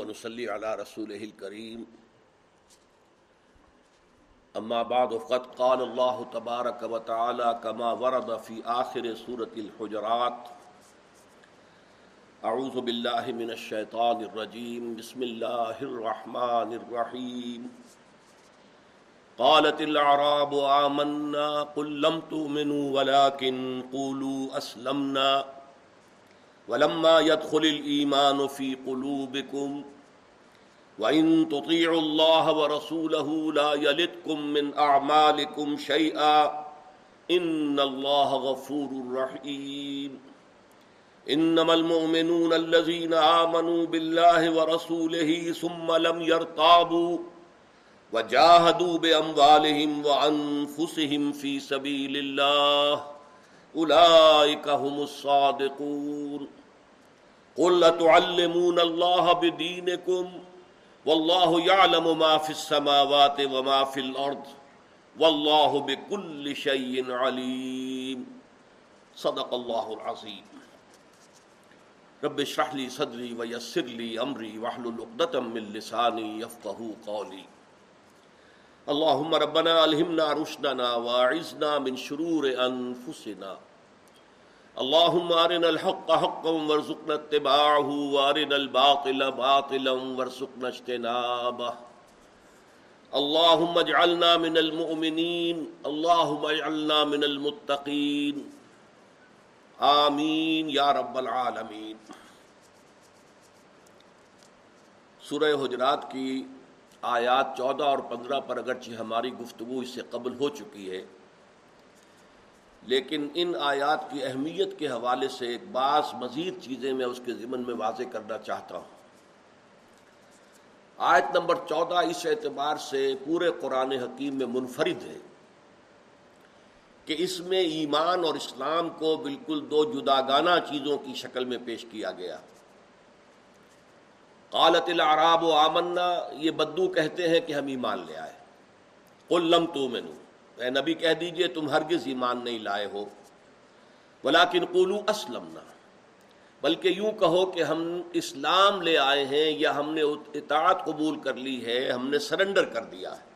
ونصلي على رسوله الكريم اما بعد، فقد قال الله تبارك وتعالى كما ورد في آخر سورة الحجرات. اعوذ بالله من الشيطان الرجيم بسم الله الرحمن الرحيم قالت الاعراب آمنا، قل لم تؤمنوا ولكن قولوا اسلمنا. ولما يدخل الإيمان في قلوبكم وإن تطيعوا الله ورسوله لا يلدكم من أعمالكم شيئا إن الله غفور رحيم. إنما المؤمنون الذين آمنوا بالله ورسوله ثم لم يرتابوا وجاهدوا بأموالهم وأنفسهم في سبيل الله أولئك هم الصادقون. قل لتعلمون الله بدينكم والله يعلم ما في السماوات وما في الأرض والله بكل شيء عليم. صدق الله العظيم. رب اشرح لي صدري ويسر لي أمري واحلل عقدة من لساني يفقهوا قولي. اللهم ربنا الهمنا رشدنا واعذنا من شرور انفسنا اللهم ارنا الحق حقا وارزقنا اتباعه وارنا الباطل باطلا وارزقنا اجتنابه. اللهم اجعلنا من المؤمنين اللهم اجعلنا من المتقين آمین یا رب العالمین. سورہ حجرات کی آیات چودہ اور پندرہ پر اگرچہ ہماری گفتگو اس سے قبل ہو چکی ہے لیکن ان آیات کی اہمیت کے حوالے سے ایک بعض مزید چیزیں میں اس کے ضمن میں واضح کرنا چاہتا ہوں۔ آیت نمبر چودہ اس اعتبار سے پورے قرآن حکیم میں منفرد ہے کہ اس میں ایمان اور اسلام کو بالکل دو جداگانہ چیزوں کی شکل میں پیش کیا گیا۔ قالت العراب و آمنا، یہ بدو کہتے ہیں کہ ہم ایمان لے آئے۔ قلم تو مینو اے نبی کہہ دیجیے تم ہرگز ایمان نہیں لائے ہو۔ ولیکن قولو اسلمنا، بلکہ یوں کہو کہ ہم اسلام لے آئے ہیں یا ہم نے اطاعت قبول کر لی ہے، ہم نے سرنڈر کر دیا ہے۔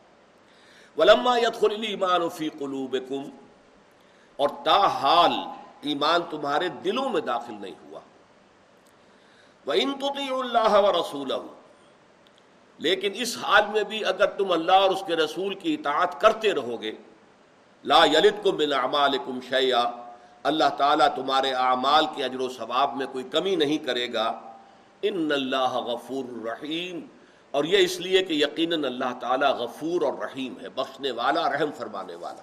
ولما يدخل الايمان في قلوبكم اور تاحال ایمان تمہارے دلوں میں داخل نہیں ہوا۔ وہ ان تو اللہ و رسول لیکن اس حال میں بھی اگر تم اللہ اور اس کے رسول کی اطاعت کرتے رہو گے لا یلت کو بن اعمال کم شیا اللہ تعالیٰ تمہارے اعمال کے اجر و ثواب میں کوئی کمی نہیں کرے گا۔ ان اللہ غفور رحیم، اور یہ اس لیے کہ یقیناً اللہ تعالیٰ غفور اور رحیم ہے، بخشنے والا، رحم فرمانے والا۔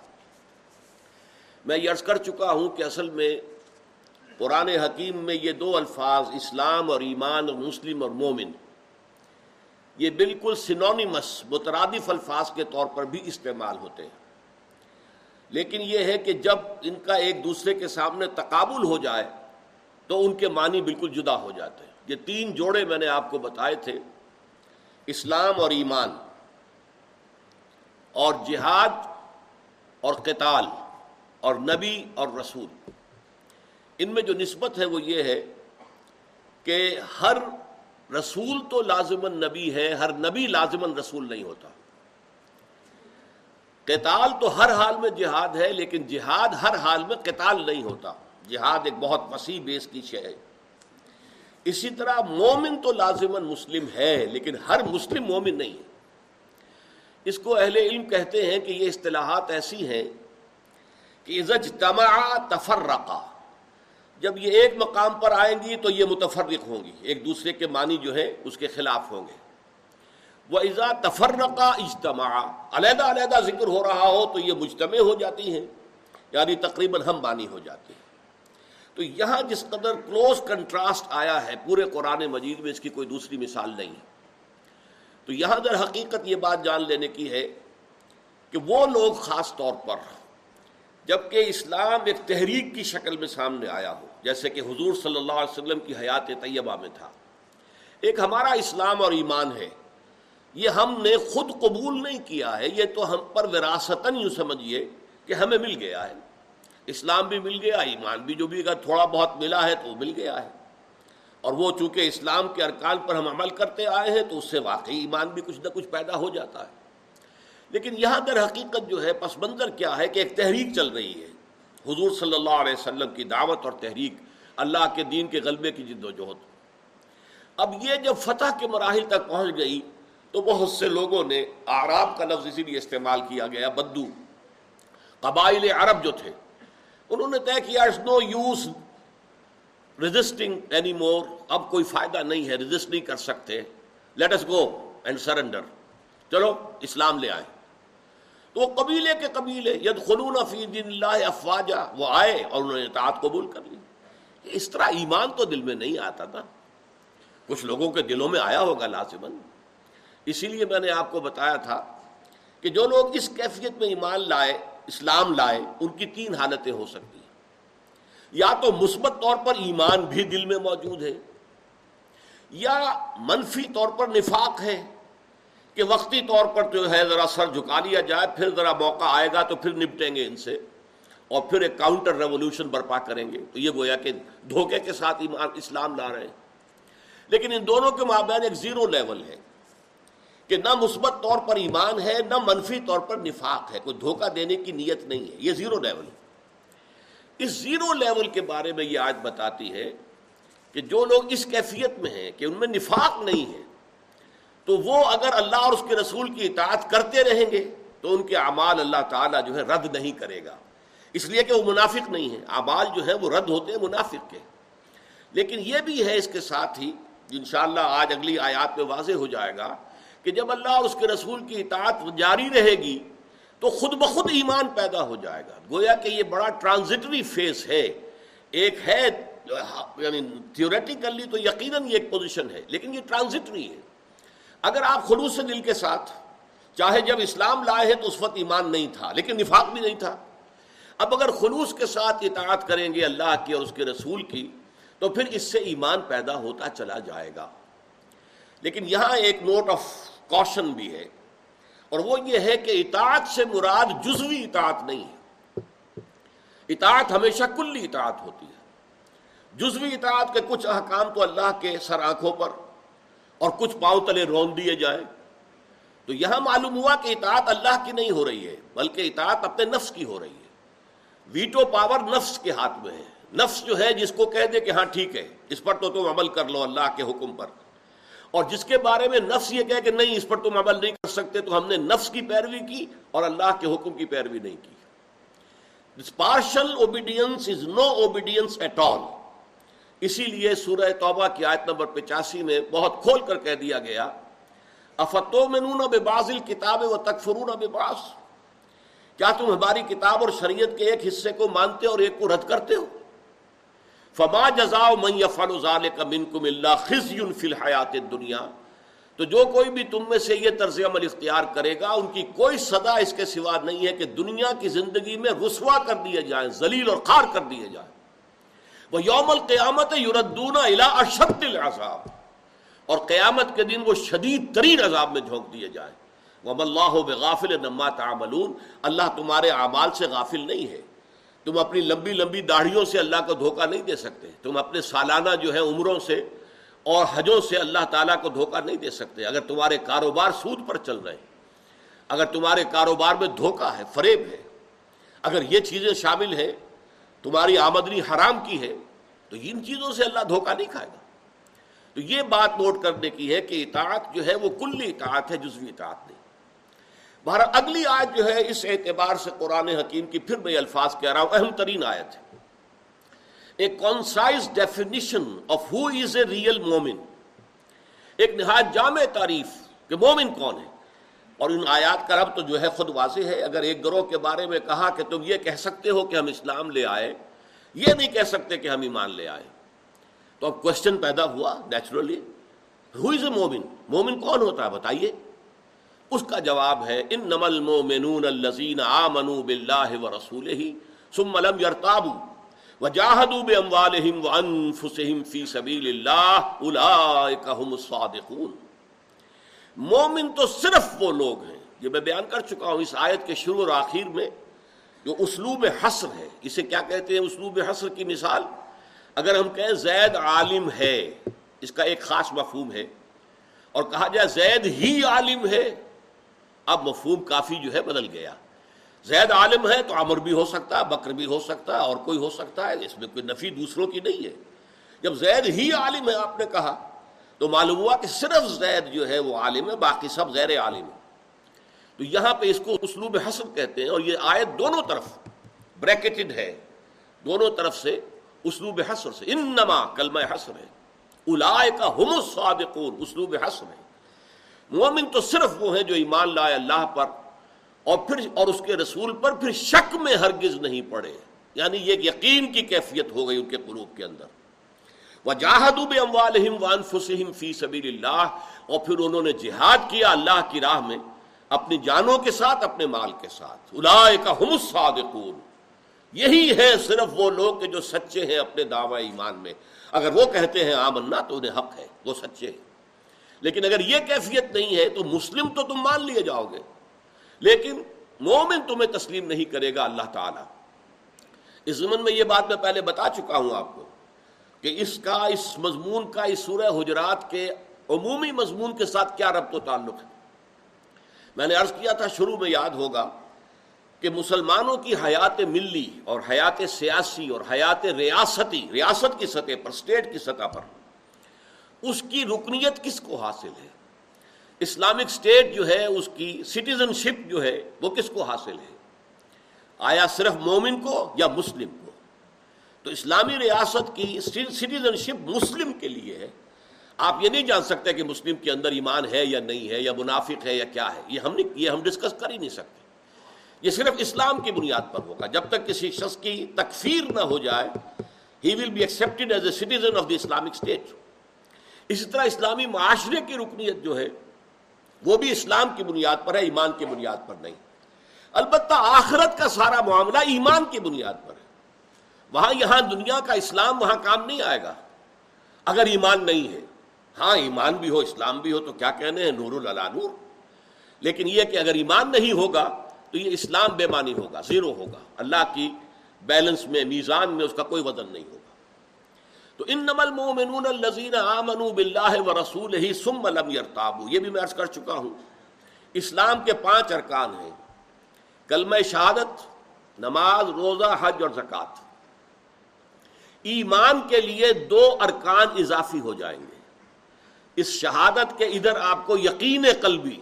میں یہ عرض کر چکا ہوں کہ اصل میں قرآن حکیم میں یہ دو الفاظ، اسلام اور ایمان، اور مسلم اور مومن، یہ بالکل سنونیمس مترادف الفاظ کے طور پر بھی استعمال ہوتے ہیں۔ لیکن یہ ہے کہ جب ان کا ایک دوسرے کے سامنے تقابل ہو جائے، تو ان کے معنی بالکل جدا ہو جاتے ہیں۔ یہ تین جوڑے میں نے آپ کو بتائے تھے، اسلام اور ایمان، اور جہاد اور قتال، اور نبی اور رسول۔ ان میں جو نسبت ہے وہ یہ ہے کہ ہر رسول تو لازمن نبی ہے، ہر نبی لازمن رسول نہیں ہوتا۔ قتال تو ہر حال میں جہاد ہے، لیکن جہاد ہر حال میں قتال نہیں ہوتا۔ جہاد ایک بہت وسیع بیس کی شے ہے۔ اسی طرح مومن تو لازمن مسلم ہے، لیکن ہر مسلم مومن نہیں ہے۔ اس کو اہل علم کہتے ہیں کہ یہ اصطلاحات ایسی ہیں کہ اجتماع تفرقہ جب یہ ایک مقام پر آئیں گی تو یہ متفرق ہوں گی۔ ایک دوسرے کے معنی جو ہے اس کے خلاف ہوں گے۔ وہ ازا تفرقہ اجتماع علیحدہ علیحدہ ذکر ہو رہا ہو تو یہ مجتمع ہو جاتی ہیں۔ یعنی تقریباً ہم بانی ہو جاتے ہیں۔ تو یہاں جس قدر کلوز کنٹراسٹ آیا ہے پورے قرآن مجید میں، اس کی کوئی دوسری مثال نہیں۔ تو یہاں در حقیقت یہ بات جان لینے کی ہے کہ وہ لوگ خاص طور پر، جبکہ اسلام ایک تحریک کی شکل میں سامنے آیا ہو، جیسے کہ حضور صلی اللہ علیہ وسلم کی حیات طیبہ میں تھا۔ ایک ہمارا اسلام اور ایمان ہے۔ یہ ہم نے خود قبول نہیں کیا ہے، یہ تو ہم پر وراثتاً یوں سمجھیے کہ ہمیں مل گیا ہے۔ اسلام بھی مل گیا، ایمان بھی جو بھی اگر تھوڑا بہت ملا ہے تو وہ مل گیا ہے۔ اور وہ چونکہ اسلام کے ارکان پر ہم عمل کرتے آئے ہیں تو اس سے واقعی ایمان بھی کچھ نہ کچھ پیدا ہو جاتا ہے۔ لیکن یہاں در حقیقت جو ہے، پس منظر کیا ہے کہ ایک تحریک چل رہی ہے۔ حضور صلی اللہ علیہ وسلم کی دعوت اور تحریک اللہ کے دین کے غلبے کی جد و جہد۔ اب یہ جب فتح کے مراحل تک پہنچ گئی تو بہت سے لوگوں نے آراب کا لفظ اسی لیے استعمال کیا گیا، بدو۔ قبائل عرب جو تھے، انہوں نے طے کیا it's no use resisting any more اب کوئی فائدہ نہیں ہے رجسٹ نہیں کر سکتے۔ Let us go and surrender چلو، اسلام لے آئے۔ تو وہ قبیلے کے قبیلے ید خلون فی دین اللہ افواجہ وہ آئے اور انہوں نے اطاعت قبول کر لی۔ اس طرح ایمان تو دل میں نہیں آتا تھا۔ کچھ لوگوں کے دلوں میں آیا ہوگا لازمن اسی لیے میں نے آپ کو بتایا تھا کہ جو لوگ اس کیفیت میں ایمان لائے، اسلام لائے، ان کی تین حالتیں ہو سکتی ہیں۔ یا تو مثبت طور پر ایمان بھی دل میں موجود ہے، یا منفی طور پر نفاق ہے کہ وقتی طور پر جو ہے، ذرا سر جھکا لیا جائے، پھر ذرا موقع آئے گا تو پھر نپٹیں گے ان سے اور پھر ایک کاؤنٹر ریولوشن برپا کریں گے۔ تو یہ گویا کہ دھوکے کے ساتھ ایمان اسلام لا رہے ہیں۔ لیکن ان دونوں کے مابین ایک زیرو لیول ہے۔ کہ نہ مثبت طور پر ایمان ہے، نہ منفی طور پر نفاق ہے، کوئی دھوکہ دینے کی نیت نہیں ہے، یہ زیرو لیول ہے۔ اس زیرو لیول کے بارے میں یہ آج بتاتی ہے کہ جو لوگ اس کیفیت میں ہیں کہ ان میں نفاق نہیں ہے، تو وہ اگر اللہ اور اس کے رسول کی اطاعت کرتے رہیں گے، تو ان کے اعمال اللہ تعالیٰ جو ہے رد نہیں کرے گا۔ اس لیے کہ وہ منافق نہیں ہے اعمال جو ہے وہ رد ہوتے ہیں، منافق کے۔ لیکن یہ بھی ہے اس کے ساتھ ہی، انشاءاللہ آج اگلی آیات میں واضح ہو جائے گا کہ جب اللہ اور اس کے رسول کی اطاعت جاری رہے گی تو خود بخود ایمان پیدا ہو جائے گا۔ گویا کہ یہ بڑا ٹرانزٹری فیس ہے۔ ایک ہے یعنی تھیوریٹیکلی تو یقیناً یہ ایک پوزیشن ہے، لیکن یہ ٹرانزٹری ہے۔ اگر آپ خلوص دل کے ساتھ، چاہے جب اسلام لائے ہیں تو اس وقت ایمان نہیں تھا، لیکن نفاق بھی نہیں تھا۔ اب اگر خلوص کے ساتھ اطاعت کریں گے اللہ کی اور اس کے رسول کی، تو پھر اس سے ایمان پیدا ہوتا چلا جائے گا۔ لیکن یہاں ایک نوٹ آف کوشن بھی ہے۔ اور وہ یہ ہے کہ اطاعت سے مراد جزوی اطاعت نہیں ہے۔ اطاعت ہمیشہ کلی اطاعت ہوتی ہے۔ جزوی اطاعت کے کچھ احکام تو اللہ کے سر آنکھوں پر اور کچھ پاؤں تلے رون دیے جائیں۔ تو یہاں معلوم ہوا کہ اطاعت اللہ کی نہیں ہو رہی ہے، بلکہ اطاعت اپنے نفس کی ہو رہی ہے۔ ویٹو پاور نفس کے ہاتھ میں ہے۔ نفس جو ہے جس کو کہہ دے کہ ہاں ٹھیک ہے، اس پر تو تم عمل کر لو اللہ کے حکم پر۔ اور جس کے بارے میں نفس یہ کہے کہ نہیں، اس پر تم عمل نہیں کر سکتے، تو ہم نے نفس کی پیروی کی اور اللہ کے حکم کی پیروی نہیں کی۔ This partial obedience is no obedience at all اسی لیے سورہ توبہ کی آیت نمبر پچاسی میں بہت کھول کر کہہ دیا گیا افتو میں نون بے بازل کتاب و تکفرون بے کیا تم ہماری کتاب اور شریعت کے ایک حصے کو مانتے اور ایک کو رد کرتے ہو؟ فما جزا من یفعل ذلك منکم الا خزي فی الحیات الدنیا۔ تو جو کوئی بھی تم میں سے یہ طرز عمل اختیار کرے گا، ان کی کوئی صدا اس کے سوا نہیں ہے کہ دنیا کی زندگی میں رسوا کر دیے جائیں، ذلیل اور خار کر دیے جائیں۔ وہ یوم القیامت یردون الى اشد العذاب۔ اور قیامت کے دن وہ شدید ترین عذاب میں جھونک دیے جائیں۔ وم اللہ بغافل نما تعملون۔ اللہ تمہارے اعمال سے غافل نہیں ہے۔ تم اپنی لمبی لمبی داڑھیوں سے اللہ کو دھوکہ نہیں دے سکتے۔ تم اپنے سالانہ جو ہے عمروں سے اور حجوں سے اللہ تعالیٰ کو دھوکہ نہیں دے سکتے۔ اگر تمہارے کاروبار سود پر چل رہے ہیں، اگر تمہارے کاروبار میں دھوکہ ہے، فریب ہے، اگر یہ چیزیں شامل ہیں، تمہاری آمدنی حرام کی ہے، تو ان چیزوں سے اللہ دھوکہ نہیں کھائے گا۔ تو یہ بات نوٹ کرنے کی ہے کہ اطاعت جو ہے وہ کلی اطاعت ہے، جزوی اطاعت نہیں۔ بہر اگلی آیت جو ہے اس اعتبار سے قرآن حکیم کی پھر میں الفاظ کہہ رہا ہوں، اہم ترین آیت ہے۔ A concise definition of who is a real momin. ایک نہایت جامع تعریف کہ مومن کون ہے۔ اور ان آیات کا رب تو جو ہے خود واضح ہے۔ اگر ایک گروہ کے بارے میں کہا کہ تم یہ کہہ سکتے ہو کہ ہم اسلام لے آئے، یہ نہیں کہہ سکتے کہ ہم ایمان لے آئے۔ تو اب کوشچن پیدا ہوا نیچرلی ہو از اے مومن؟ مومن کون ہوتا ہے؟ بتائیے۔ اس کا جواب ہے ان نمل مومنون الزین آمنو بلّہ و رسول ہی سم لم یرتابو وجاہدوا باموالہم وانفسہم فی سبیل اللہ اولئک هم الصادقون۔ مومن تو صرف وہ لوگ ہیں، یہ میں بیان کر چکا ہوں اس آیت کے شروع اور آخر میں، جو اسلوب حسر ہے۔ اسے کیا کہتے ہیں اسلوب حسر کی مثال؟ اگر ہم کہیں زید عالم ہے، اس کا ایک خاص مفہوم ہے، اور کہا جائے زید ہی عالم ہے اب مفہوم کافی جو ہے بدل گیا۔ زید عالم ہے تو عمر بھی ہو سکتا ہے بکر بھی ہو سکتا ہے اور کوئی ہو سکتا ہے، اس میں کوئی نفی دوسروں کی نہیں ہے۔ جب زید ہی عالم ہے، آپ نے کہا، تو معلوم ہوا کہ صرف زید جو ہے وہ عالم ہے، باقی سب زیر عالم ہے تو یہاں پہ اس کو اسلوب حسب کہتے ہیں، اور یہ آیت دونوں طرف بریکٹڈ ہے۔ دونوں طرف سے اسلوب حسر سے۔ انما کلمہ حسر ہے الائے کا ہم الصادقون، اسلوب حسر ہے۔ مومن تو صرف وہ ہیں جو ایمان لائے اللہ پر اور پھر اور اس کے رسول پر پھر شک میں ہرگز نہیں پڑے۔ یعنی یہ یقین کی کیفیت ہو گئی ان کے قلوب کے اندر۔ وہ جاہدوب اموالحم وان فسم فی سبیل اللہ اور پھر انہوں نے جہاد کیا اللہ کی راہ میں اپنی جانوں کے ساتھ، اپنے مال کے ساتھ۔ الائے کا ہم الصادقون۔ یہی ہے صرف وہ لوگ کہ جو سچے ہیں اپنے دعوی ایمان میں۔ اگر وہ کہتے ہیں آمنا تو انہیں حق ہے، وہ سچے ہیں۔ لیکن اگر یہ کیفیت نہیں ہے تو مسلم تو تم مان لیے جاؤ گے۔ لیکن مومن تمہیں تسلیم نہیں کرے گا اللہ تعالی۔ اس زمن میں یہ بات میں پہلے بتا چکا ہوں آپ کو کہ اس کا، اس مضمون کا، اس سورہ حجرات کے عمومی مضمون کے ساتھ کیا ربط و تعلق ہے۔ میں نے عرض کیا تھا، شروع میں یاد ہوگا کہ مسلمانوں کی حیات ملی اور حیات سیاسی اور حیات ریاستی، ریاست کی سطح پر اسٹیٹ کی سطح پر۔ اس کی رکنیت کس کو حاصل ہے؟ اسلامک اسٹیٹ جو ہے، اس کی سٹیزن شپ جو ہے، وہ کس کو حاصل ہے؟ آیا صرف مومن کو یا مسلم کو؟ تو اسلامی ریاست کی سٹیزن شپ مسلم کے لیے ہے۔ آپ یہ نہیں جان سکتے کہ مسلم کے اندر ایمان ہے یا نہیں ہے، یا منافق ہے یا کیا ہے۔ یہ ہم یہ ہم ڈسکس کر ہی نہیں سکتے۔ یہ صرف اسلام کی بنیاد پر ہوگا۔ جب تک کسی شخص کی تکفیر نہ ہو جائے he will be expected as a citizen of the Islamic state اسی طرح اسلامی معاشرے کی رکنیت جو ہے، وہ بھی اسلام کی بنیاد پر ہے، ایمان کی بنیاد پر نہیں۔ البتہ آخرت کا سارا معاملہ ایمان کی بنیاد پر ہے۔ وہاں یہاں دنیا کا اسلام وہاں کام نہیں آئے گا۔ اگر ایمان نہیں ہے ہاں ایمان بھی ہو، اسلام بھی ہو، تو کیا کہنے ہیں؟ نور اللہ نور۔ لیکن یہ کہ اگر ایمان نہیں ہوگا، تو یہ اسلام بے معنی ہوگا، زیرو ہوگا۔ اللہ کی بیلنس میں، میزان میں اس کا کوئی وزن نہیں ہوگا۔ تو ان نمل مومنون الزین آمن بلّہ و رسول ہی سم لم یرتابو یہ بھی میں عرض کر چکا ہوں۔ اسلام کے پانچ ارکان ہیں۔ کلمہ شہادت، نماز، روزہ، حج اور زکوٰۃ۔ ایمان کے لیے دو ارکان اضافی ہو جائیں گے۔ اس شہادت کے ادھر آپ کو یقین قلبی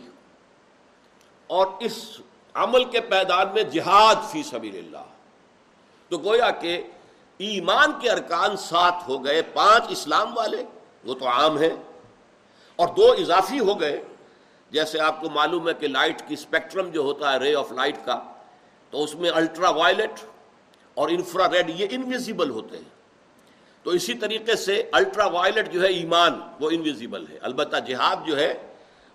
اور اس عمل کے پیدان میں جہاد فی سبیل اللہ۔ تو گویا کہ ایمان کے ارکان سات ہو گئے، پانچ اسلام والے، وہ تو عام ہیں، اور دو اضافی ہو گئے۔ جیسے آپ کو معلوم ہے کہ لائٹ کی اسپیکٹرم جو ہوتا ہے، رے آف لائٹ کا، تو اس میں الٹرا وائلٹ اور انفرا ریڈ، یہ انویزیبل ہوتے ہیں۔ تو اسی طریقے سے الٹرا وائلٹ جو ہے ایمان، وہ انویزیبل ہے۔ البتہ جہاد جو ہے،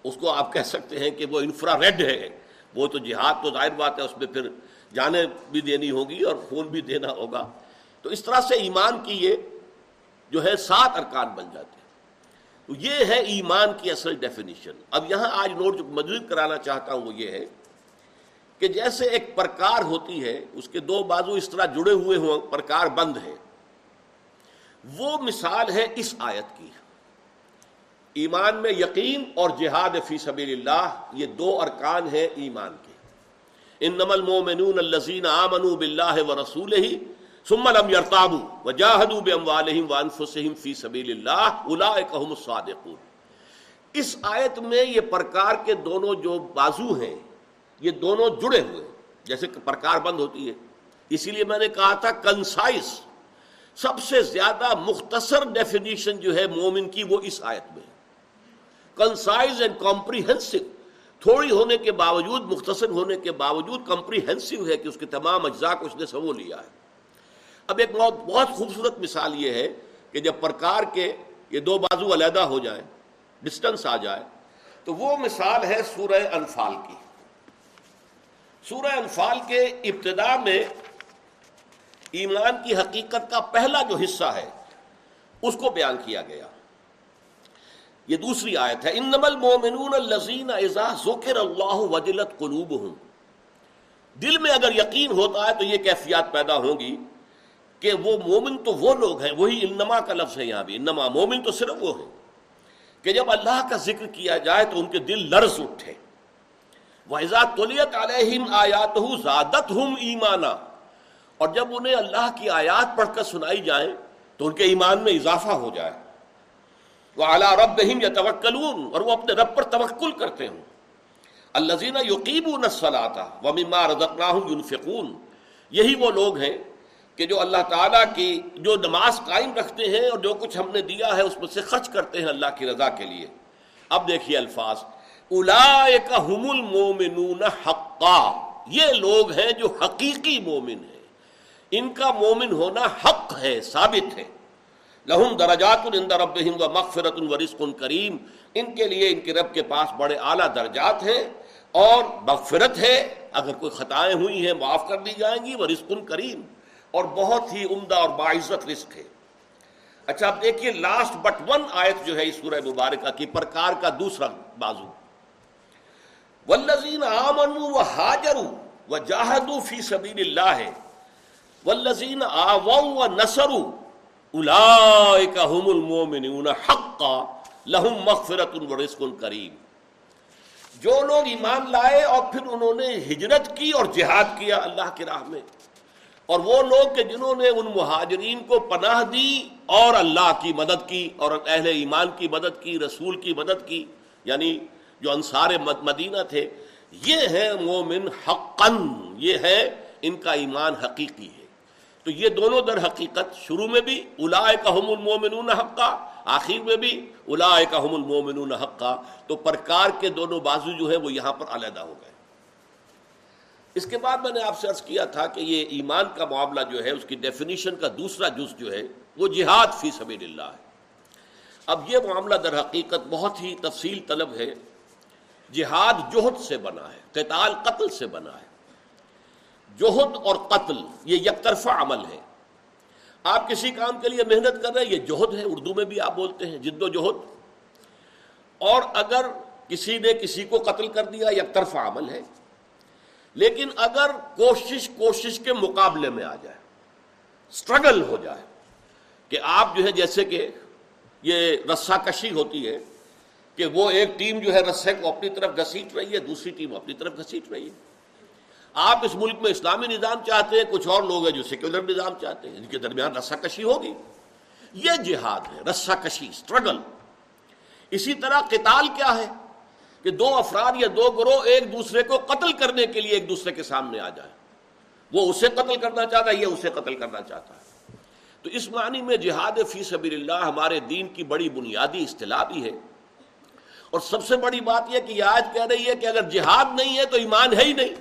اس کو آپ کہہ سکتے ہیں کہ وہ انفرا ریڈ ہے۔ وہ تو جہاد تو ظاہر بات ہے، اس میں پھر جانیں بھی دینی ہوگی اور خون بھی دینا ہوگا۔ تو اس طرح سے ایمان کی یہ جو ہے سات ارکان بن جاتے ہیں۔ تو یہ ہے ایمان کی اصل ڈیفینیشن اب یہاں آج نوٹ جو مزید کرانا چاہتا ہوں وہ یہ ہے کہ جیسے ایک پرکار ہوتی ہے، اس کے دو بازو اس طرح جڑے ہوئے ہوں، پرکار بند ہے۔ وہ مثال ہے اس آیت کی۔ ایمان میں یقین اور جہاد فی سبیل اللہ، یہ دو ارکان ہیں ایمان کے۔ ان نمل مومنون الزین آمن بلّہ و رسول ہی سملم یرتابو و جاہدو بے اموالہم وانفسہم فی سبیل اللہ اولئک هم الصادقون۔ اس آیت میں یہ پرکار کے دونوں جو بازو ہیں، یہ دونوں جڑے ہوئے ہیں۔ جیسے پرکار بند ہوتی ہے۔ اسی لیے میں نے کہا تھا کنسائز سب سے زیادہ مختصر ڈیفینیشن جو ہے مومن کی وہ اس آیت میں کنسائز اینڈ کمپریہنسو تھوڑی ہونے کے باوجود، مختصر ہونے کے باوجود کمپریہنسو ہے کہ اس کے تمام اجزاء کو اس نے سمو لیا ہے۔ اب ایک بہت بہت خوبصورت مثال یہ ہے کہ جب پرکار کے یہ دو بازو علیحدہ ہو جائیں ڈسٹنس آ جائے، تو وہ مثال ہے سورہ انفال کی۔ سورہ انفال کے ابتدا میں ایمان کی حقیقت کا پہلا جو حصہ ہے، اس کو بیان کیا گیا۔ یہ دوسری آیت ہے ان نمل مومنون الزین اعزا ذکر اللہ وجلت قلوب دل میں اگر یقین ہوتا ہے تو یہ کیفیات پیدا ہوں گی۔ کہ وہ مومن تو وہ لوگ ہیں، وہی انما کا لفظ ہے یہاں بھی۔ انما مومن تو صرف وہ ہیں۔ کہ جب اللہ کا ذکر کیا جائے تو ان کے دل لرز اٹھے۔ تولیت علیہم آیات زادت ہم ایمانا اور جب انہیں اللہ کی آیات پڑھ کر سنائی جائیں تو ان کے ایمان میں اضافہ ہو جائے۔ وہ اعلیٰ رب یا توکلون اور وہ اپنے رب پر توکل کرتے ہوں۔ الزینہ یقیب نسلاتا و مما رزقناہم ينفقون۔ یہی وہ لوگ ہیں کہ جو اللہ تعالیٰ کی جو نماز قائم رکھتے ہیں اور جو کچھ ہم نے دیا ہے اس میں سے خرچ کرتے ہیں اللہ کی رضا کے لیے۔ اب دیکھیے الفاظ۔ الاحم المومنون حقا۔ یہ لوگ ہیں جو حقیقی مومن ہیں۔ ان کا مومن ہونا حق ہے، ثابت ہے۔ لہم درجات ربہم و مغفرت و رزق کریم۔ ان کے لیے ان کے رب کے پاس بڑے اعلیٰ درجات ہیں اور مغفرت ہے۔ اگر کوئی خطائیں ہوئی ہیں، معاف کر دی جائیں گی وہ رزق کریم۔ اور بہت ہی عمدہ اور باعزت رزق ہے۔ اچھا اب دیکھیے لاسٹ بٹ ون آیت جو ہے اس سورہ مبارکہ کی، پرکار کا دوسرا بازو۔ ولزین آمن و حاجر و جاہدو فی سبیل اللہ ہے ولزین آو و نسرو هم المؤمنون حقا لہم مغفرت و رزق کریم جو لوگ ایمان لائے اور پھر انہوں نے ہجرت کی اور جہاد کیا اللہ کی راہ میں اور وہ لوگ کہ جنہوں نے ان مہاجرین کو پناہ دی اور اللہ کی مدد کی اور اہل ایمان کی مدد کی، رسول کی مدد کی یعنی جو انصار مدینہ تھے، یہ ہے مومن حقن یہ ہے ان کا ایمان حقیقی ہے۔ تو یہ دونوں در حقیقت شروع میں بھی الائے کا حم المومنون حقا، آخر میں بھی الائے کا حم المومنون حقا۔ تو پرکار کے دونوں بازو جو ہے وہ یہاں پر علیحدہ ہو گئے۔ اس کے بعد میں نے آپ سے عرض کیا تھا کہ یہ ایمان کا معاملہ جو ہے، اس کی ڈیفینیشن کا دوسرا جز جو ہے، وہ جہاد فی سبیل اللہ ہے۔ اب یہ معاملہ در حقیقت بہت ہی تفصیل طلب ہے۔ جہاد جوہد سے بنا ہے، قتال قتل سے بنا ہے۔ جوہد اور قتل، یہ یک طرفہ عمل ہے۔ آپ کسی کام کے لیے محنت کر رہے ہیں، یہ جوہد ہے۔ اردو میں بھی آپ بولتے ہیں، جد و جوہد اور اگر کسی نے کسی کو قتل کر دیا، یک طرفہ عمل ہے۔ لیکن اگر کوشش کوشش کے مقابلے میں آ جائے سٹرگل ہو جائے، کہ آپ جو ہے جیسے کہ یہ رسا کشی ہوتی ہے، کہ وہ ایک ٹیم جو ہے رسے کو اپنی طرف گھسیٹ رہی ہے، دوسری ٹیم اپنی طرف گھسیٹ رہی ہے۔ آپ اس ملک میں اسلامی نظام چاہتے ہیں، کچھ اور لوگ ہیں جو سیکولر نظام چاہتے ہیں، ان کے درمیان رسا کشی ہوگی۔ یہ جہاد ہے رسا کشی سٹرگل اسی طرح قتال کیا ہے؟ کہ دو افراد یا دو گروہ ایک دوسرے کو قتل کرنے کے لیے ایک دوسرے کے سامنے آ جائے وہ اسے قتل کرنا چاہتا ہے یہ اسے قتل کرنا چاہتا ہے۔ تو اس معنی میں جہاد فی سبیل اللہ ہمارے دین کی بڑی بنیادی اصطلاح بھی ہے۔ اور سب سے بڑی بات یہ کہ آج کہہ رہی ہے کہ اگر جہاد نہیں ہے تو ایمان ہے ہی نہیں۔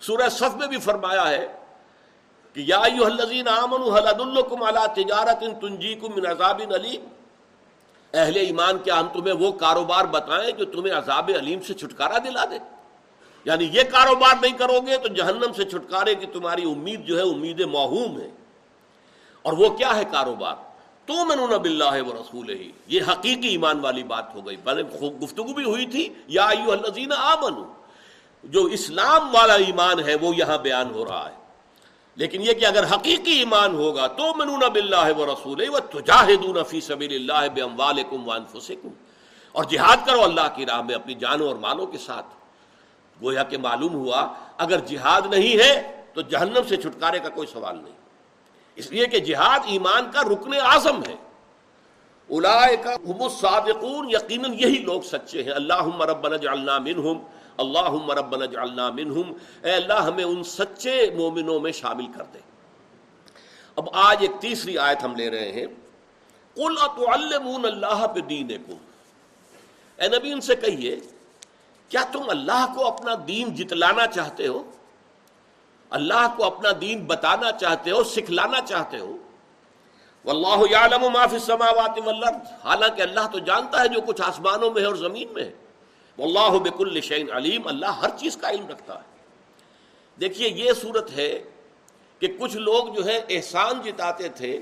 سورہ صف میں بھی فرمایا ہے کہ یا آمنوا هل ادلکم علی تجارت تنجیکم من عذاب علیم۔ اہل ایمان کیا ہم تمہیں وہ کاروبار بتائیں جو تمہیں عذاب علیم سے چھٹکارا دلا دے؟ یعنی یہ کاروبار نہیں کرو گے تو جہنم سے چھٹکارے کی تمہاری امید جو ہے امید موہوم ہے۔ اور وہ کیا ہے کاروبار؟ تو منون بلّہ ہے وہ رسول ہی یہ حقیقی ایمان والی بات ہو گئی۔ بلے گفتگو بھی ہوئی تھی۔ یا الزین آ جو اسلام والا ایمان ہے وہ یہاں بیان ہو رہا ہے۔ لیکن یہ کہ اگر حقیقی ایمان ہوگا تو منون بلّہ و رسول وہ تجاہدون فی سبیل اللہ بے اموالکم وانفسکم اور جہاد کرو اللہ کی راہ میں اپنی جانوں اور مالوں کے ساتھ۔ گویا کہ معلوم ہوا اگر جہاد نہیں ہے تو جہنم سے چھٹکارے کا کوئی سوال نہیں۔ اس لیے کہ جہاد ایمان کا رکن اعظم ہے۔ اولائے کا الصادقون، یقیناً یہی لوگ سچے ہیں۔ اللہ ربنا جعلنا منہم۔ اللہ ربنا جعلنا منہم۔ اے اللہ، ہمیں ان سچے مومنوں میں شامل کر دے۔ اب آج ایک تیسری آیت ہم لے رہے ہیں۔ قل اتعلمون اللہ پہ دین اے نبی، ان سے کہیے، کیا تم اللہ کو اپنا دین جتلانا چاہتے ہو؟ اللہ کو اپنا دین بتانا چاہتے ہو، سکھلانا چاہتے ہو؟ واللہ یعلم ما فی السماوات والارض حالانکہ اللہ تو جانتا ہے جو کچھ آسمانوں میں ہے اور زمین میں ہے۔ واللہ بکل شعین علیم، اللہ ہر چیز کا علم رکھتا ہے۔ دیکھیے، یہ صورت ہے کہ کچھ لوگ جو ہے احسان جتاتے تھے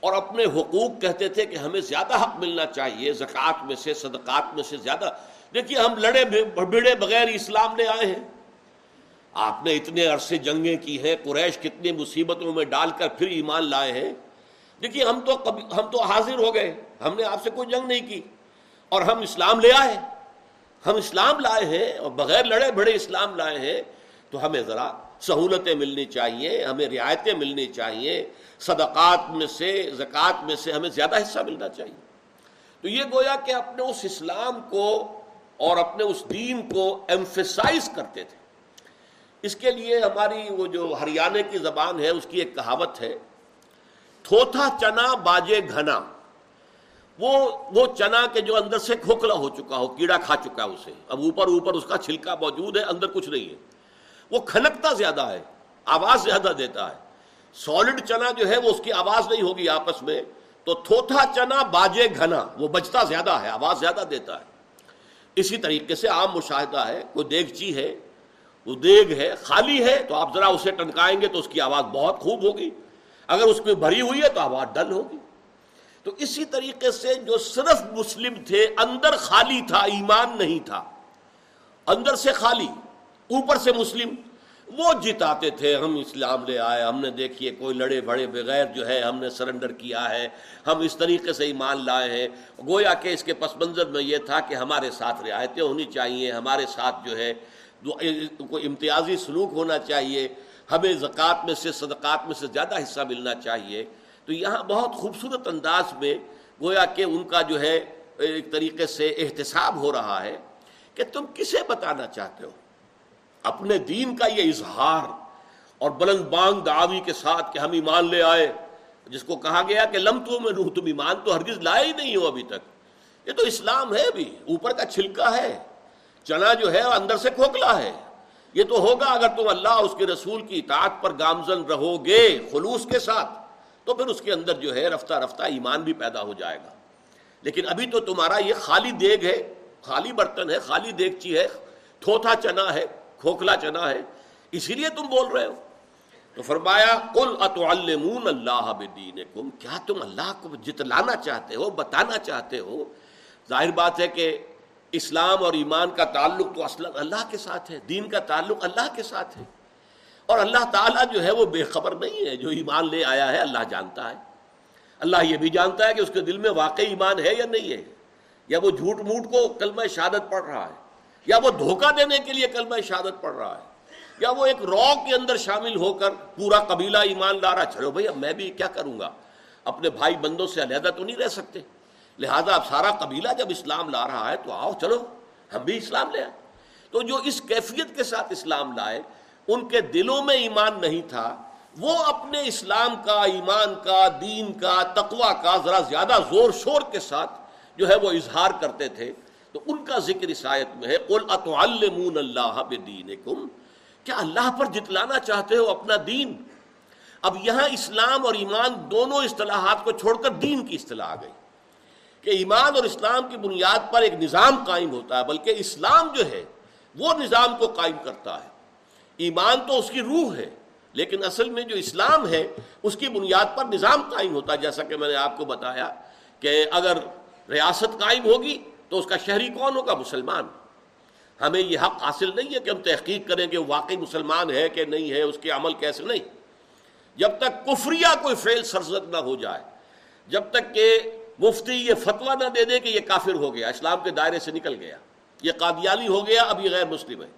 اور اپنے حقوق کہتے تھے کہ ہمیں زیادہ حق ملنا چاہیے، زکوٰۃ میں سے، صدقات میں سے زیادہ۔ دیکھیے، ہم لڑے بھڑے بغیر اسلام نے آئے ہیں۔ آپ نے اتنے عرصے جنگیں کی ہیں، قریش کتنی مصیبتوں میں ڈال کر پھر ایمان لائے ہیں۔ دیکھیے، ہم تو ہم تو حاضر ہو گئے۔ ہم نے آپ سے کوئی جنگ نہیں کی اور ہم اسلام لے آئے۔ ہم اسلام لائے ہیں اور بغیر لڑے بڑے اسلام لائے ہیں، تو ہمیں ذرا سہولتیں ملنی چاہیے، ہمیں رعایتیں ملنی چاہیے، صدقات میں سے، زکوٰۃ میں سے ہمیں زیادہ حصہ ملنا چاہیے۔ تو یہ گویا کہ اپنے اس اسلام کو اور اپنے اس دین کو ایمفیسائز کرتے تھے۔ اس کے لیے ہماری وہ جو ہریانہ کی زبان ہے، اس کی ایک کہاوت ہے، تھوتھا چنا باجے گھنا۔ وہ وہ چنا کے جو اندر سے کھوکھلا ہو چکا ہو، کیڑا کھا چکا ہے اسے۔ اب اوپر اوپر اس کا چھلکا موجود ہے، اندر کچھ نہیں ہے۔ وہ کھنکتا زیادہ ہے، آواز زیادہ دیتا ہے۔ سالڈ چنا جو ہے، وہ اس کی آواز نہیں ہوگی آپس میں۔ تو تھوتھا چنا باجے گھنا، وہ بجتا زیادہ ہے، آواز زیادہ دیتا ہے۔ اسی طریقے سے عام مشاہدہ ہے، کوئی دیگچی ہے، وہ دیگ ہے، خالی ہے، تو آپ ذرا اسے ٹنکائیں گے تو اس کی آواز بہت خوب ہوگی۔ اگر اس میں بھری ہوئی ہے تو آواز ڈل ہوگی۔ تو اسی طریقے سے جو صرف مسلم تھے، اندر خالی تھا، ایمان نہیں تھا۔ اندر سے خالی، اوپر سے مسلم۔ وہ جتاتے تھے، ہم اسلام لے آئے، ہم نے دیکھیے کوئی لڑے بڑے بغیر جو ہے، ہم نے سرنڈر کیا ہے، ہم اس طریقے سے ایمان لائے ہیں۔ گویا کہ اس کے پس منظر میں یہ تھا کہ ہمارے ساتھ رعایتیں ہونی چاہیے، ہمارے ساتھ جو ہے کوئی امتیازی سلوک ہونا چاہیے۔ ہمیں زکوٰۃ میں سے، صدقات میں سے زیادہ حصہ ملنا چاہیے۔ تو یہاں بہت خوبصورت انداز میں گویا کہ ان کا جو ہے، ایک طریقے سے احتساب ہو رہا ہے کہ تم کسے بتانا چاہتے ہو؟ اپنے دین کا یہ اظہار اور بلند بانگ دعوی کے ساتھ کہ ہم ایمان لے آئے، جس کو کہا گیا کہ لم تو میں روح، تم ایمان تو ہرگز لائے ہی نہیں ہو ابھی تک۔ یہ تو اسلام ہے ابھی اوپر کا چھلکا ہے، چنا جو ہے اندر سے کھوکھلا ہے۔ یہ تو ہوگا اگر تم اللہ اس کے رسول کی اطاعت پر گامزن رہو گے خلوص کے ساتھ۔ تو پھر اس کے اندر جو ہے رفتہ رفتہ ایمان بھی پیدا ہو جائے گا۔ لیکن ابھی تو تمہارا یہ خالی دیگ ہے، خالی برتن ہے، خالی دیگچی ہے، تھوتھا چنا ہے، کھوکھلا چنا ہے، اسی لیے تم بول رہے ہو۔ تو فرمایا کل اتعلمون اللہ بدینکم، کیا تم اللہ کو جتلانا چاہتے ہو، بتانا چاہتے ہو؟ ظاہر بات ہے کہ اسلام اور ایمان کا تعلق تو اصل اللہ کے ساتھ ہے، دین کا تعلق اللہ کے ساتھ ہے۔ اور اللہ تعالیٰ جو ہے وہ بے خبر نہیں ہے، جو ایمان لے آیا ہے، اللہ جانتا ہے۔ اللہ یہ بھی جانتا ہے کہ اس کے دل میں واقعی ایمان ہے یا نہیں ہے۔ یا وہ جھوٹ موٹ کو کلمہ شہادت پڑھ رہا ہے، یا وہ دھوکہ دینے کے لیے کلمہ شہادت پڑھ رہا ہے، یا وہ ایک رو کے اندر شامل ہو کر پورا قبیلہ ایمان لا رہا چلو بھائی، اب میں بھی کیا کروں گا؟ اپنے بھائی بندوں سے علیحدہ تو نہیں رہ سکتے۔ لہذا اب سارا قبیلہ جب اسلام لا رہا ہے تو آؤ چلو، ہم بھی اسلام لے آئے تو جو اس کیفیت کے ساتھ اسلام لائے ان کے دلوں میں ایمان نہیں تھا، وہ اپنے اسلام کا، ایمان کا، دین کا تقوا کا ذرا زیادہ زور شور کے ساتھ جو ہے وہ اظہار کرتے تھے۔ تو ان کا ذکر اس آیت میں ہے، قل اتعلمون اللہ بدینکم کیا اللہ پر جتلانا چاہتے ہو اپنا دین؟ اب یہاں اسلام اور ایمان دونوں اصطلاحات کو چھوڑ کر دین کی اصطلاح آ گئی۔ کہ ایمان اور اسلام کی بنیاد پر ایک نظام قائم ہوتا ہے، بلکہ اسلام جو ہے وہ نظام کو قائم کرتا ہے۔ ایمان تو اس کی روح ہے، لیکن اصل میں جو اسلام ہے، اس کی بنیاد پر نظام قائم ہوتا ہے۔ جیسا کہ میں نے آپ کو بتایا کہ اگر ریاست قائم ہوگی تو اس کا شہری کون ہوگا؟ مسلمان۔ ہمیں یہ حق حاصل نہیں ہے کہ ہم تحقیق کریں کہ واقعی مسلمان ہے کہ نہیں ہے، اس کے عمل کیسے نہیں۔ جب تک کفریہ کوئی فیل سرزد نہ ہو جائے، جب تک کہ مفتی یہ فتویٰ نہ دے دے کہ یہ کافر ہو گیا، اسلام کے دائرے سے نکل گیا، یہ قادیانی ہو گیا، اب یہ غیر مسلم ہے۔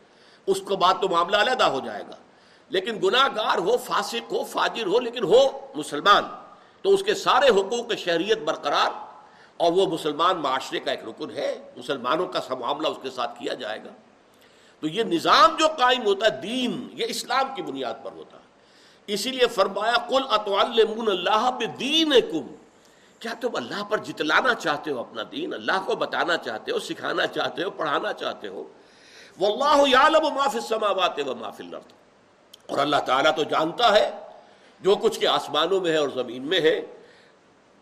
اس کو بعد تو معاملہ علیحدہ ہو جائے گا۔ لیکن گناہ گار ہو، فاسق ہو، فاجر ہو، لیکن ہو مسلمان۔ تو اس کے سارے حقوق شہریت برقرار اور وہ مسلمان معاشرے کا ایک رکن ہے۔ مسلمانوں کا سا معاملہ اس کے ساتھ کیا جائے گا۔ تو یہ نظام جو قائم ہوتا ہے، دین، یہ اسلام کی بنیاد پر ہوتا ہے۔ اسی لیے فرمایا کل اطوال اللہ دین کیا تم اللہ پر جتلانا چاہتے ہو اپنا دین؟ اللہ کو بتانا چاہتے ہو، سکھانا چاہتے ہو، پڑھانا چاہتے ہو؟ واللہ یعلم ما فی السماوات و ما فی الارض۔ اور اللہ تعالیٰ تو جانتا ہے جو کچھ کے آسمانوں میں ہے اور زمین میں ہے۔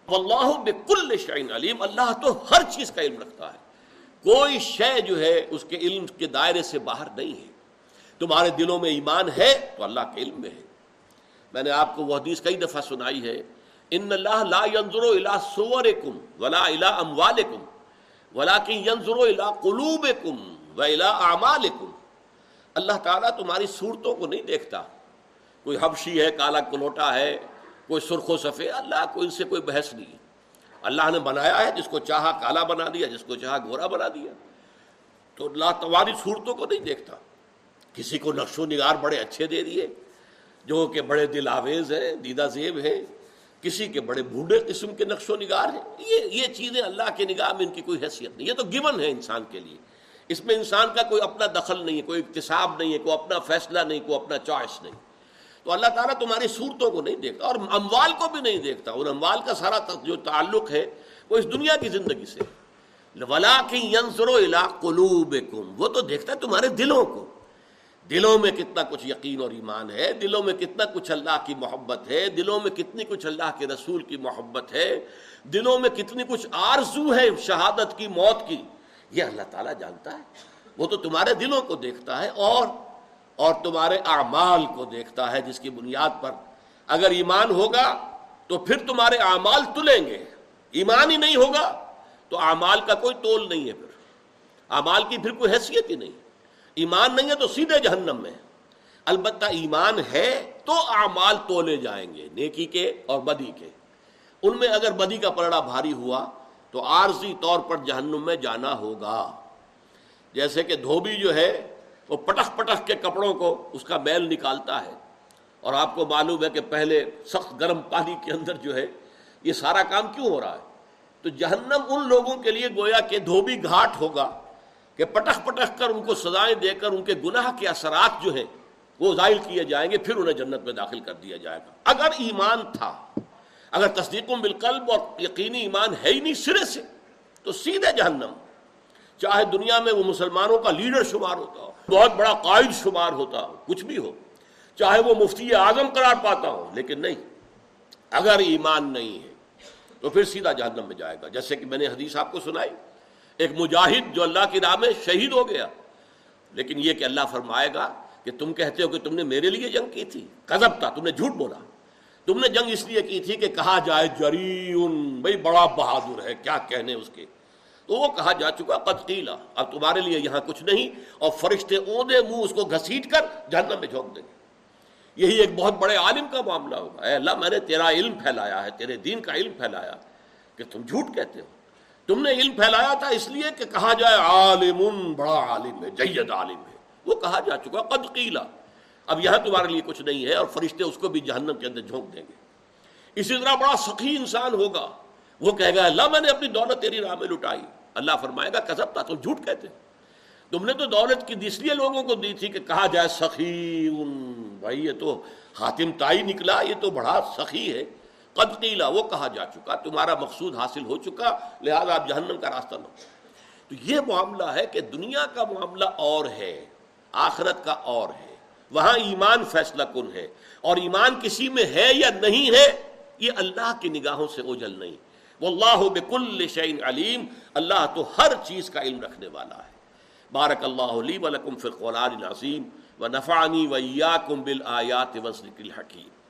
واللہ بکل شعین علیم۔ اللہ تو ہر چیز کا علم رکھتا ہے۔ کوئی شے جو ہے اس کے علم کے دائرے سے باہر نہیں ہے۔ تمہارے دلوں میں ایمان ہے تو اللہ کے علم میں ہے۔ میں نے آپ کو وہ حدیث کئی دفعہ سنائی ہے۔ ان اللہ لا ينظر الى صورکم ولا الى اموالکم ولكن ينظر الى قلوبکم۔ و اعمالکم اللہ تعالیٰ تمہاری صورتوں کو نہیں دیکھتا۔ کوئی حبشی ہے، کالا کلوٹا ہے، کوئی سرخ و سفید، اللہ کو ان سے کوئی بحث نہیں اللہ نے بنایا ہے جس کو چاہا کالا بنا دیا، جس کو چاہا گورا بنا دیا۔ تو اللہ تمہاری صورتوں کو نہیں دیکھتا۔ کسی کو نقش و نگار بڑے اچھے دے دیے، جو کہ بڑے دل آویز ہیں، دیدہ زیب ہیں۔ کسی کے بڑے بوڑھے قسم کے نقش و نگار ہیں۔ یہ یہ چیزیں اللہ کے نگاہ میں ان کی کوئی حیثیت نہیں یہ تو گون ہے انسان کے لیے۔ اس میں انسان کا کوئی اپنا دخل نہیں ہے، کوئی اقتصاب نہیں ہے، کوئی اپنا فیصلہ نہیں، کوئی اپنا چوائس نہیں۔ تو اللہ تعالیٰ تمہاری صورتوں کو نہیں دیکھتا اور اموال کو بھی نہیں دیکھتا۔ اور اموال کا سارا جو تعلق ہے، وہ اس دنیا کی زندگی سے ولا کی قلوب وہ تو دیکھتا ہے تمہارے دلوں کو۔ دلوں میں کتنا کچھ یقین اور ایمان ہے، دلوں میں کتنا کچھ اللہ کی محبت ہے، دلوں میں کتنی کچھ اللہ کے رسول کی محبت ہے، دلوں میں کتنی کچھ آرزو ہے شہادت کی، موت کی۔ یہ اللہ تعالیٰ جانتا ہے۔ وہ تو تمہارے دلوں کو دیکھتا ہے اور اور تمہارے اعمال کو دیکھتا ہے جس کی بنیاد پر۔ اگر ایمان ہوگا تو پھر تمہارے اعمال تلیں گے۔ ایمان ہی نہیں ہوگا تو اعمال کا کوئی تول نہیں ہے پھر۔ اعمال کی پھر کوئی حیثیت ہی نہیں۔ ایمان نہیں ہے تو سیدھے جہنم میں۔ البتہ ایمان ہے تو اعمال تولے جائیں گے، نیکی کے اور بدی کے۔ ان میں اگر بدی کا پلڑا بھاری ہوا تو عارضی طور پر جہنم میں جانا ہوگا۔ جیسے کہ دھوبی جو ہے، وہ پٹخ پٹخ کے کپڑوں کو اس کا میل نکالتا ہے۔ اور آپ کو معلوم ہے کہ پہلے سخت گرم پانی کے اندر جو ہے، یہ سارا کام کیوں ہو رہا ہے؟ تو جہنم ان لوگوں کے لیے گویا کہ دھوبی گھاٹ ہوگا کہ پٹخ پٹخ کر ان کو سزائیں دے کر ان کے گناہ کے اثرات جو ہیں، وہ ظاہر کیے جائیں گے، پھر انہیں جنت میں داخل کر دیا جائے گا۔ اگر ایمان تھا اگر تصدیق بالقلب اور یقینی ایمان ہے ہی نہیں سرے سے، تو سیدھے جہنم۔ چاہے دنیا میں وہ مسلمانوں کا لیڈر شمار ہوتا ہو، بہت بڑا قائد شمار ہوتا ہو، کچھ بھی ہو، چاہے وہ مفتی اعظم قرار پاتا ہو، لیکن نہیں۔ اگر ایمان نہیں ہے، تو پھر سیدھا جہنم میں جائے گا۔ جیسے کہ میں نے حدیث آپ کو سنائی، ایک مجاہد جو اللہ کی راہ میں شہید ہو گیا، لیکن یہ کہ اللہ فرمائے گا کہ تم کہتے ہو کہ تم نے میرے لیے جنگ کی تھی کذب تھا، تم نے جھوٹ بولا۔ تم نے جنگ اس لیے کی تھی کہ کہا جائے جریون بھائی بڑا بہادر ہے، کیا کہنے اس کے؟ تو وہ کہا جا چکا قتیلا اب تمہارے لیے یہاں کچھ نہیں، اور فرشتے اودے منہ اس کو گھسیٹ کر جہنم میں جھونک دیں گے۔ یہی ایک بہت بڑے عالم کا معاملہ ہوگا۔ اے اللہ، میں نے تیرا علم پھیلایا ہے، تیرے دین کا علم پھیلایا کہ تم جھوٹ کہتے ہو۔ تم نے علم پھیلایا تھا اس لیے کہ کہا جائے عالم، بڑا عالم ہے، جید عالم ہے۔ وہ کہا جا چکا، قد قیلا اب یہاں تمہارے لیے کچھ نہیں ہے اور فرشتے اس کو بھی جہنم کے اندر جھونک دیں گے۔ اسی طرح بڑا سخی انسان ہوگا۔ وہ کہے گا، اللہ میں نے اپنی دولت تیری راہ میں لٹائی۔ اللہ فرمائے گا کسب تھا تم جھوٹ کہتے۔ تم نے تو دولت کی اس لیے لوگوں کو دی تھی کہ کہا جائے سخی بھائی، یہ تو حاتم تائی نکلا، یہ تو بڑا سخی ہے۔ قد قیلا وہ کہا جا چکا، تمہارا مقصود حاصل ہو چکا، لہذا آپ جہنم کا راستہ لو۔ تو یہ معاملہ ہے کہ دنیا کا معاملہ اور ہے، آخرت کا اور ہے۔ وہاں ایمان فیصلہ کن ہے اور ایمان کسی میں ہے یا نہیں ہے، یہ اللہ کی نگاہوں سے اوجل نہیں۔ وہ اللہ بکل شعین علیم، اللہ تو ہر چیز کا علم رکھنے والا ہے۔ بارک اللہ علی ولکم فرقان العظیم و نفعنی ویا کم بل الحکیم۔